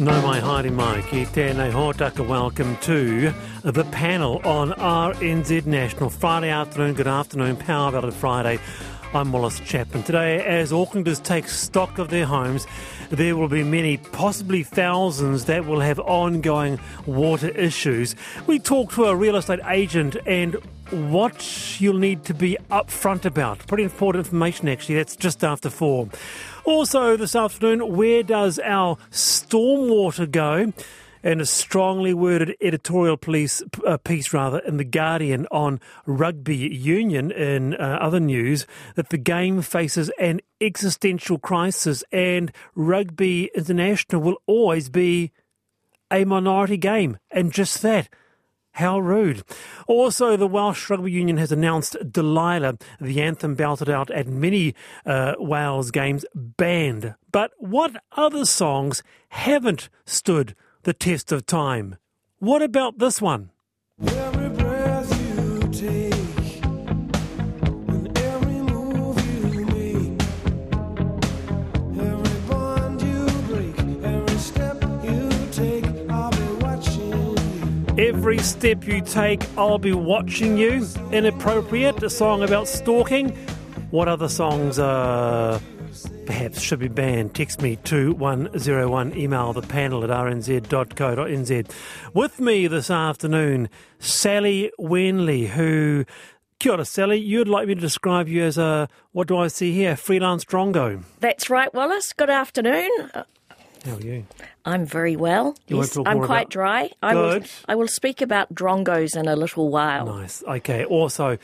No mai haere mai ki tēnei hōtaka welcome to the panel on RNZ National Friday afternoon, good afternoon, Power Ballad Friday. I'm Wallace Chapman. Today, as Aucklanders take stock of their homes, there will be many, possibly thousands, that will have ongoing water issues. We talk to a real estate agent and what you'll need to be upfront about. Pretty important information, actually. That's just after four. Also, this afternoon, where does our stormwater go? And a strongly worded editorial piece, uh, piece rather, in The Guardian on rugby union in uh, other news that the game faces an existential crisis and rugby international will always be a minority game. And just that. How rude. Also, the Welsh Rugby Union has announced Delilah, the anthem belted out at many uh, Wales games, banned. But what other songs haven't stood the test of time? What about this one? Every step you take, I'll be watching you. Inappropriate, a song about stalking. What other songs uh, perhaps should be banned? Text me 2101, email the panel at rnz.co.nz. With me this afternoon, Sally Wenley, who. Kia ora, Sally. You'd like me to describe you as a, what do I see here, freelance drongo. That's right, Wallace. Good afternoon. How are you? I'm very well. You wanna yes, talk I'm quite about- dry. I will, I will speak about drongos in a little while. Nice. Okay. Also,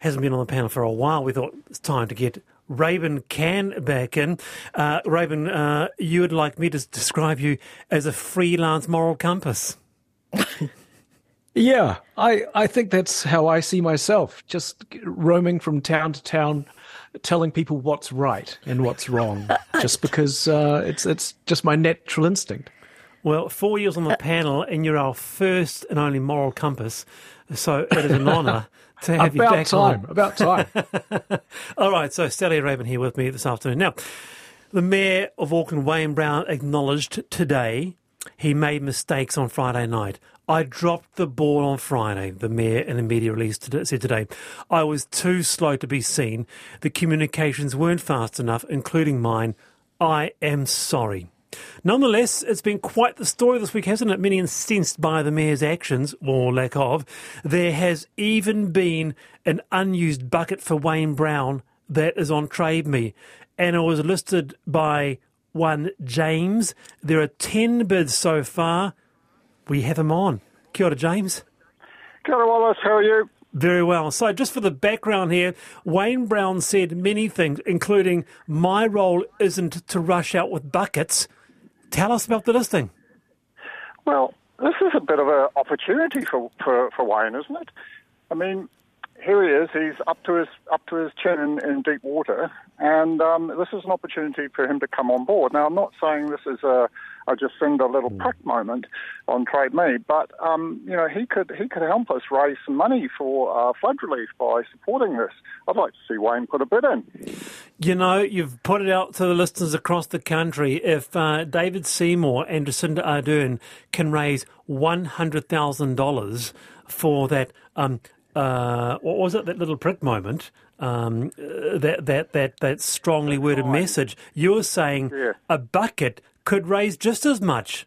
hasn't been on the panel for a while. We thought it's time to get Raybon Kan back in. Uh, Raybon, uh, you would like me to describe you as a freelance moral compass. Yeah, I, I think that's how I see myself, just roaming from town to town, telling people what's right and what's wrong, just because uh, it's it's just my natural instinct. Well, four years on the panel, and you're our first and only moral compass. So it is an honour to have you back. About time, on. about time. All right, so Sally Raybon here with me this afternoon. Now, the Mayor of Auckland, Wayne Brown, acknowledged today he made mistakes on Friday night. I dropped the ball on Friday, the Mayor in the media release today, said today. I was too slow to be seen. The communications weren't fast enough, including mine. I am sorry. Nonetheless, it's been quite the story this week, hasn't it? Many incensed by the mayor's actions, or lack of. There has even been an unused bucket for Wayne Brown that is on Trade Me, and it was listed by one James. There are 10 bids so far. We have him on. Kia ora, James. Kia ora, Wallace. How are you? Very well. So, just for the background here, Wayne Brown said many things, including, My role isn't to rush out with buckets. Tell us about the listing. Well, this is a bit of an opportunity for, for, for Wayne, isn't it? I mean, here he is. He's up to his up to his chin in, in deep water, and um, this is an opportunity for him to come on board. Now, I'm not saying this is a I just send a little prick moment on Trade Me, but um, you know he could he could help us raise some money for uh, flood relief by supporting this. I'd like to see Wayne put a bid in. You know, you've put it out to the listeners across the country. If uh, David Seymour and Jacinda Ardern can raise $100,000 for that, um, uh, what was it, that little prick moment, um, uh, that, that, that, that strongly worded message, you're saying Yeah. a bucket could raise just as much.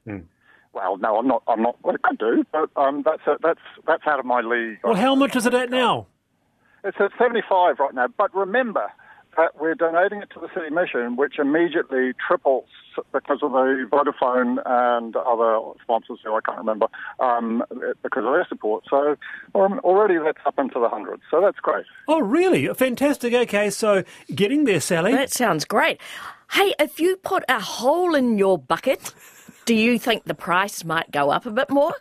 Well, no, I'm not. I'm not. Well, it could do, but um, that's that's that's out of my league. Well, how much is it at now? It's at 75 right now. But remember that we're donating it to the city mission, which immediately triples because of the Vodafone and other sponsors who I can't remember um, because of their support. So um, already that's up into the hundreds. So that's great. Oh, really? Fantastic. Okay, so getting there, Sally. That sounds great. Hey, if you put a hole in your bucket, do you think the price might go up a bit more?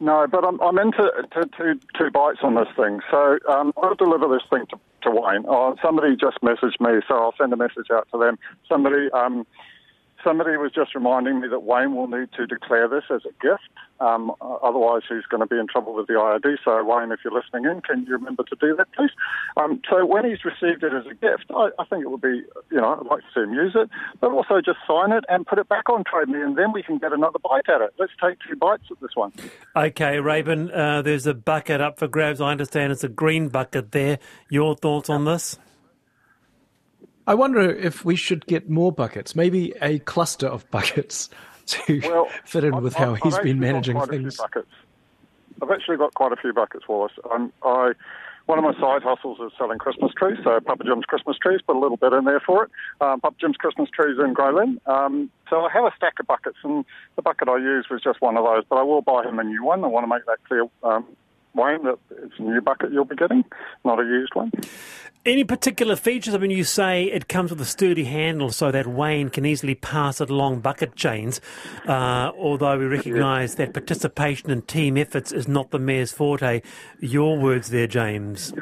No, but I'm, I'm into to, to, two bites on this thing. So um, I'll deliver this thing to, to Wayne. Oh, somebody just messaged me, so I'll send a message out to them. Somebody um, somebody was just reminding me that Wayne will need to declare this as a gift Um, otherwise, he's going to be in trouble with the IRD. So, Wayne, if you're listening in, can you remember to do that, please? Um, so, when he's received it as a gift, I, I think it would be, you know, I'd like to see him use it, but also just sign it and put it back on Trade Me, and then we can get another bite at it. Let's take two bites at this one. Okay, Raybon, uh, there's a bucket up for grabs. I understand it's a green bucket there. Your thoughts on this? I wonder if we should get more buckets, maybe a cluster of buckets to Well, fit in with how I've- he's I've been managing quite a few things. I've actually got quite a few buckets, Wallace. Um, I, one of my side hustles is selling Christmas trees, so Papa Jim's Christmas trees, put a little bit in there for it. Um, Papa Jim's Christmas trees in Grey Um, so I have a stack of buckets, and the bucket I use was just one of those, but I will buy him a new one. I want to make that clear, um, Wayne, that it's a new bucket you'll be getting, not a used one. Any particular features? I mean, you say it comes with a sturdy handle so that Wayne can easily pass it along bucket chains, uh, although we recognise that participation in team efforts is not the mayor's forte. Your words there, James.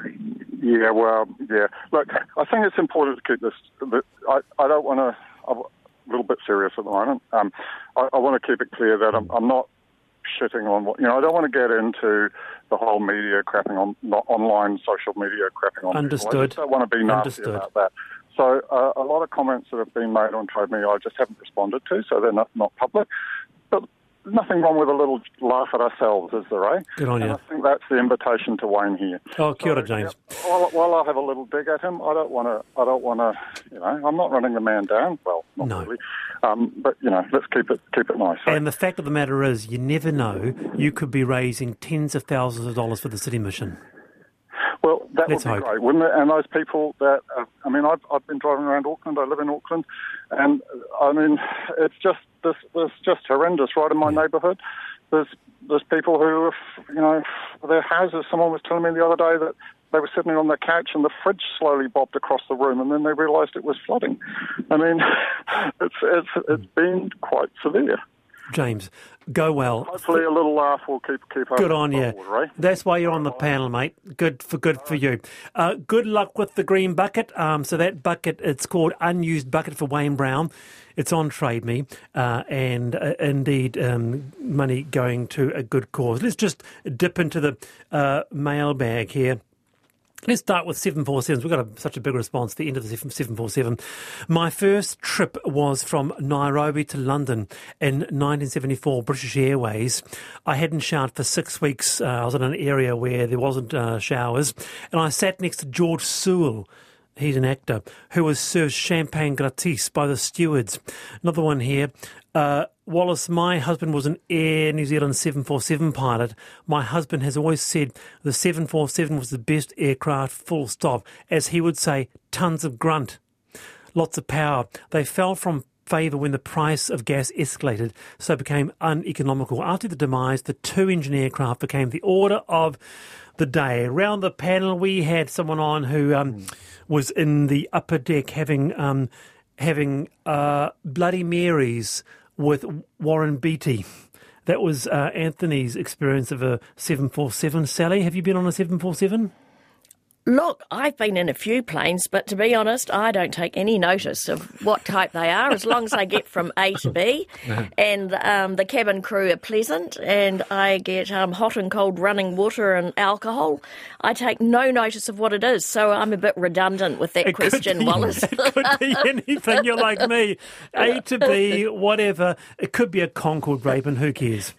Yeah, well, yeah. Look, I think it's important to keep this. I, I don't want to. I'm a little bit serious at the moment. Um, I, I want to keep it clear that I'm, I'm not shitting on what you know. I don't want to get into the whole media crapping on not online social media crapping on. people. I just don't want to be nasty Understood. about that. So uh, a lot of comments that have been made on Trade Me, I just haven't responded to, so they're not, not public. But nothing wrong with a little laugh at ourselves, is there, eh? Good on and you. I think that's the invitation to Wayne here. Oh, kia ora, So, James. yeah, while, while I have a little dig at him, I don't want to. I don't want to. You know, I'm not running the man down. Well, not No. really. Um, but you know, let's keep it keep it nice. eh? And the fact of the matter is, you never know. You could be raising tens of thousands of dollars for the city mission. Well, that Let's would be hope. great, wouldn't it? And those people that, uh, I mean, I've, I've been driving around Auckland. I live in Auckland, and I mean, it's just this, this just horrendous. Right in my neighbourhood, there's there's people who, have, you know, their houses. Someone was telling me the other day that they were sitting on their couch and the fridge slowly bobbed across the room, and then they realised it was flooding. I mean, it's it's it's been quite severe. James, go well. Hopefully, a little laugh will keep keep. Good on you. forward, eh? That's why you're on the panel, mate. Good for good for you. Uh, good luck with the green bucket. Um, so that bucket, it's called unused bucket for Wayne Brown. It's on Trade Me, uh, and uh, indeed um, money going to a good cause. Let's just dip into the uh, mailbag here. Let's start with 747s. We've got a, such a big response the end of the 747. My first trip was from Nairobi to London in 1974, British Airways. I hadn't showered for six weeks. Uh, I was in an area where there wasn't uh, showers. And I sat next to George Sewell. He's an actor who was served champagne gratis by the stewards. Another one here. Uh, Wallace, my husband was an Air New Zealand 747 pilot. My husband has always said the 747 was the best aircraft, full stop. As he would say, tons of grunt, lots of power. They fell from favour when the price of gas escalated, so became uneconomical. After the demise, the two engine aircraft became the order of the day. Around the panel, we had someone on who um, was in the upper deck having um, having uh, Bloody Marys with Warren Beatty. That was uh, Anthony's experience of a 747. Sally, have you been on a 747? Look, I've been in a few planes, but to be honest, I don't take any notice of what type they are as long as I get from A to B. and um, the cabin crew are pleasant, and I get um, hot and cold running water and alcohol. I take no notice of what it is, so I'm a bit redundant with that It question, be- Wallace. It could be anything. You're like me. A to B, whatever. It could be a Concorde Raybon. Who cares?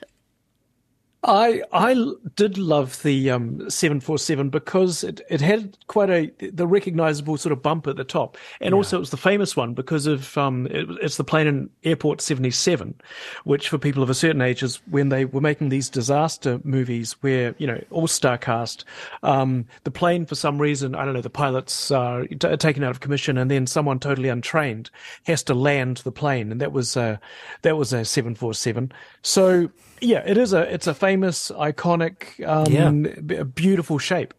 I I did love the um, 747 because it, it had quite a the recognizable sort of bump at the top, and also it was the famous one because of um, it, it's the plane in Airport 77, which for people of a certain age is when they were making these disaster movies where you know all star cast, um, the plane for some reason I don't know the pilots are t- taken out of commission and then someone totally untrained has to land the plane, and that was uh, that was a 747. So yeah, it is a it's a famous, iconic, um, b- beautiful shape.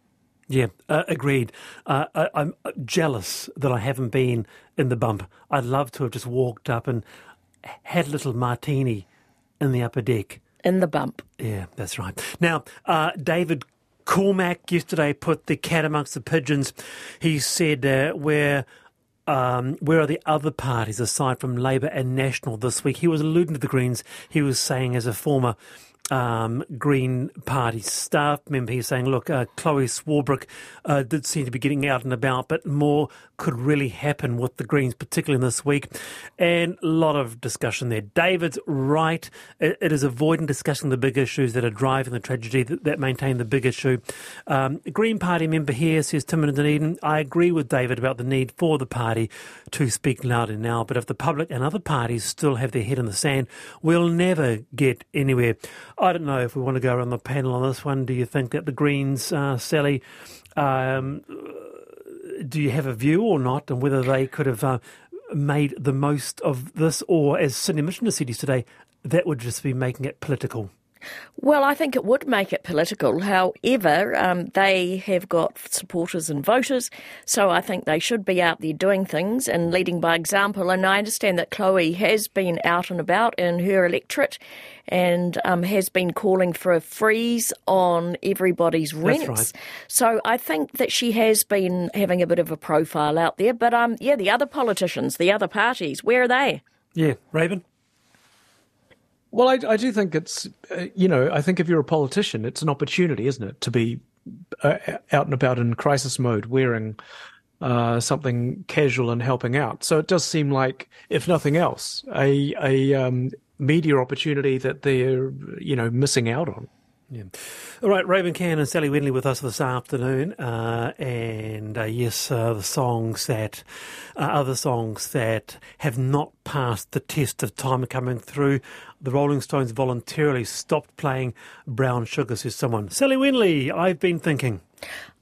Yeah, uh, agreed. Uh, I, I'm jealous that I haven't been in the bump. I'd love to have just walked up and had a little martini in the upper deck. in the bump. Yeah, that's right. Now, uh, David Cormack yesterday put the cat amongst the pigeons. He said, uh, where, um, where are the other parties aside from Labour and National this week? He was alluding to the Greens. He was saying, as a former um, Green Party staff member. He's saying, look, uh, Chloe Swarbrick uh, did seem to be getting out and about, but more could really happen with the Greens, particularly this week. And a lot of discussion there. David's right. It, it is avoiding discussing the big issues that are driving the tragedy that, that maintain the big issue. Um, Green Party member here says, Tim and Dunedin, I agree with David about the need for the party to speak louder now, but if the public and other parties still have their head in the sand, we'll never get anywhere. I don't know if we want to go around the panel on this one. Do you think that the Greens, uh, Sally, um, do you have a view or not, and whether they could have uh, made the most of this, or as City Missioner cities today, that would just be making it political? Well, I think it would make it political. However, um, they have got supporters and voters, so I think they should be out there doing things and leading by example. And I understand that Chloe has been out and about in her electorate and um, has been calling for a freeze on everybody's rents. right. So I think that she has been having a bit of a profile out there. But um, yeah, the other politicians, the other parties, where are they? Yeah, Raybon? Well, I, I do think it's, uh, you know, I think if you're a politician, it's an opportunity, isn't it, to be uh, out and about in crisis mode, wearing uh, something casual and helping out. So it does seem like, if nothing else, a a um, media opportunity that they're, you know, missing out on. Yeah. All right, Raybon Kan and Sally Wenley with us this afternoon. Uh, and uh, yes, uh, the songs that, uh, other songs that have not passed the test of time coming through. The Rolling Stones voluntarily stopped playing Brown Sugar, says someone. Sally Wenley, I've been thinking.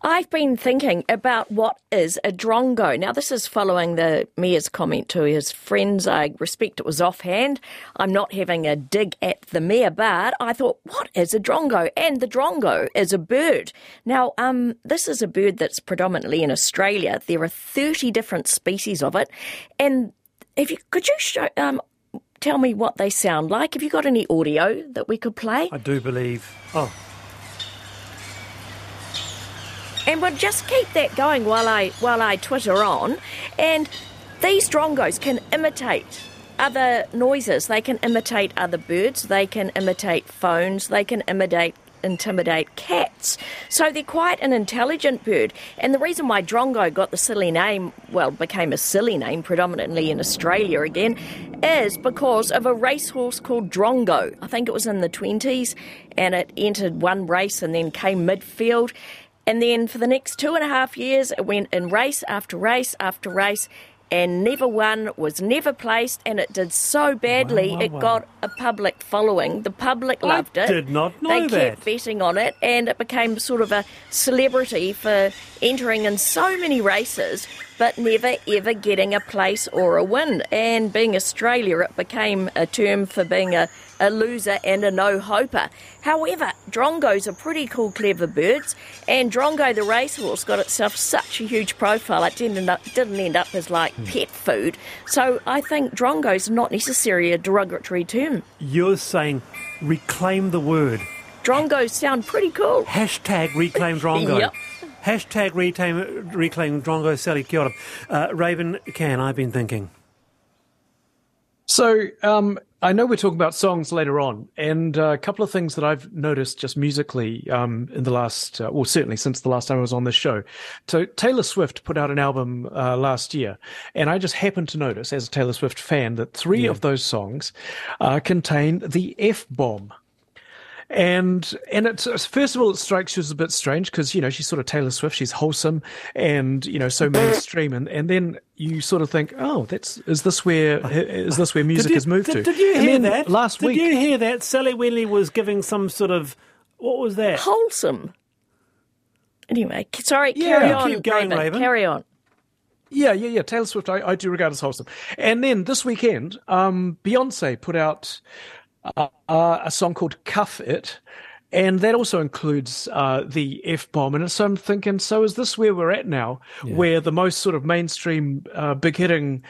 I've been thinking about what is a drongo. Now, this is following the mayor's comment to his friends. I respect it was offhand. I'm not having a dig at the mayor, but I thought, what is a drongo? And the drongo is a bird. Now, um, this is a bird that's predominantly in Australia. There are 30 different species of it. And if you could you show, um, tell me what they sound like? Have you got any audio that we could play? I do believe. Oh, And we'll just keep that going while I while I twitter on. And these drongos can imitate other noises. They can imitate other birds. They can imitate phones. They can imitate intimidate cats. So they're quite an intelligent bird. And the reason why drongo got the silly name, well, became a silly name predominantly in Australia again, is because of a racehorse called Drongo. I think it was in the 20s and it entered one race and then came midfield. And then for the next two and a half years, it went in race after race after race and never won, was never placed, and it did so badly Wow, wow, it wow. got a public following. The public loved it. did not know They that. kept betting on it, and it became sort of a celebrity for entering in so many races, but never ever getting a place or a win. And being Australia, it became a term for being a, a loser and a no hoper. However, drongos are pretty cool, clever birds, and Drongo the racehorse got itself such a huge profile, it didn't end up, didn't end up as like hmm. pet food. So I think drongo's are not necessarily a derogatory term. you're saying reclaim the word. Drongos sound pretty cool. Hashtag reclaim Drongo. Yep. Hashtag reclaim, reclaim Drongo Sally Kia ora. Uh, Raybon Kan, I've been thinking. So um, I know we're talking about songs later on, and uh, a couple of things that I've noticed just musically um, in the last, uh, well, certainly since the last time I was on this show. So Taylor Swift put out an album uh, last year, and I just happened to notice, as a Taylor Swift fan, that three of those songs uh, contain the F bomb. And and it's first of all, it strikes you as a bit strange because you know she's sort of Taylor Swift, she's wholesome and you know so mainstream, and, and then you sort of think, oh, that's is this where is this where music Did you- has moved did, to? Did you And hear then that? last did week? Did you hear that? Sally Wenley was giving some sort of what was that? wholesome. Anyway, sorry, Yeah. carry on, keep going, Raybon. Carry on. Yeah, yeah, yeah. Taylor Swift, I, I do regard as wholesome. And then this weekend, um, Beyonce put out uh, uh, a song called "Cuff It," and that also includes uh, the f bomb. And so I'm thinking, so is this where we're at now, where the most sort of mainstream, uh, big hitting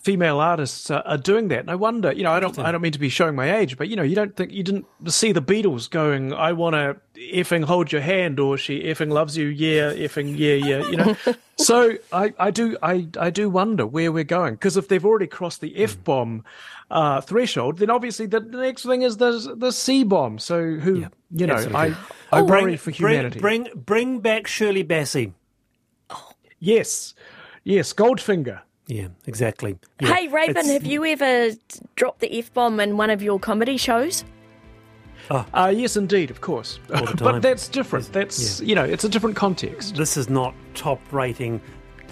female artists uh, are doing that. And I wonder, you know, I don't, I don't mean to be showing my age, but you know, you don't think you didn't see the Beatles going, "I want to effing hold your hand," or "She effing loves you," yeah, effing yeah, yeah, you know. so I, I do, I, I do wonder where we're going because if they've already crossed the f bomb uh, threshold, then obviously the, the next thing is the the c bomb. So who, Yeah, you know, absolutely. I, I Oh, worry bring, for bring- humanity. Bring, bring back Shirley Bassey. yes, yes, Goldfinger. Yeah, exactly. Yeah, Hey, Raybon, it's- have you ever dropped the F bomb in one of your comedy shows? Uh, yes, indeed, of course. but that's different. That's you know, it's a different context. This is not top rating,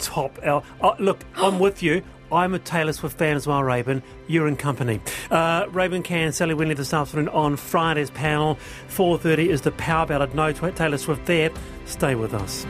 top. L- oh, look, I'm with you. I'm a Taylor Swift fan as well, Raybon. You're in company. Uh, Raybon Kan, Sally Wenley this afternoon on Friday's panel. 4.30 is the power ballad. No Taylor Swift there. Stay with us.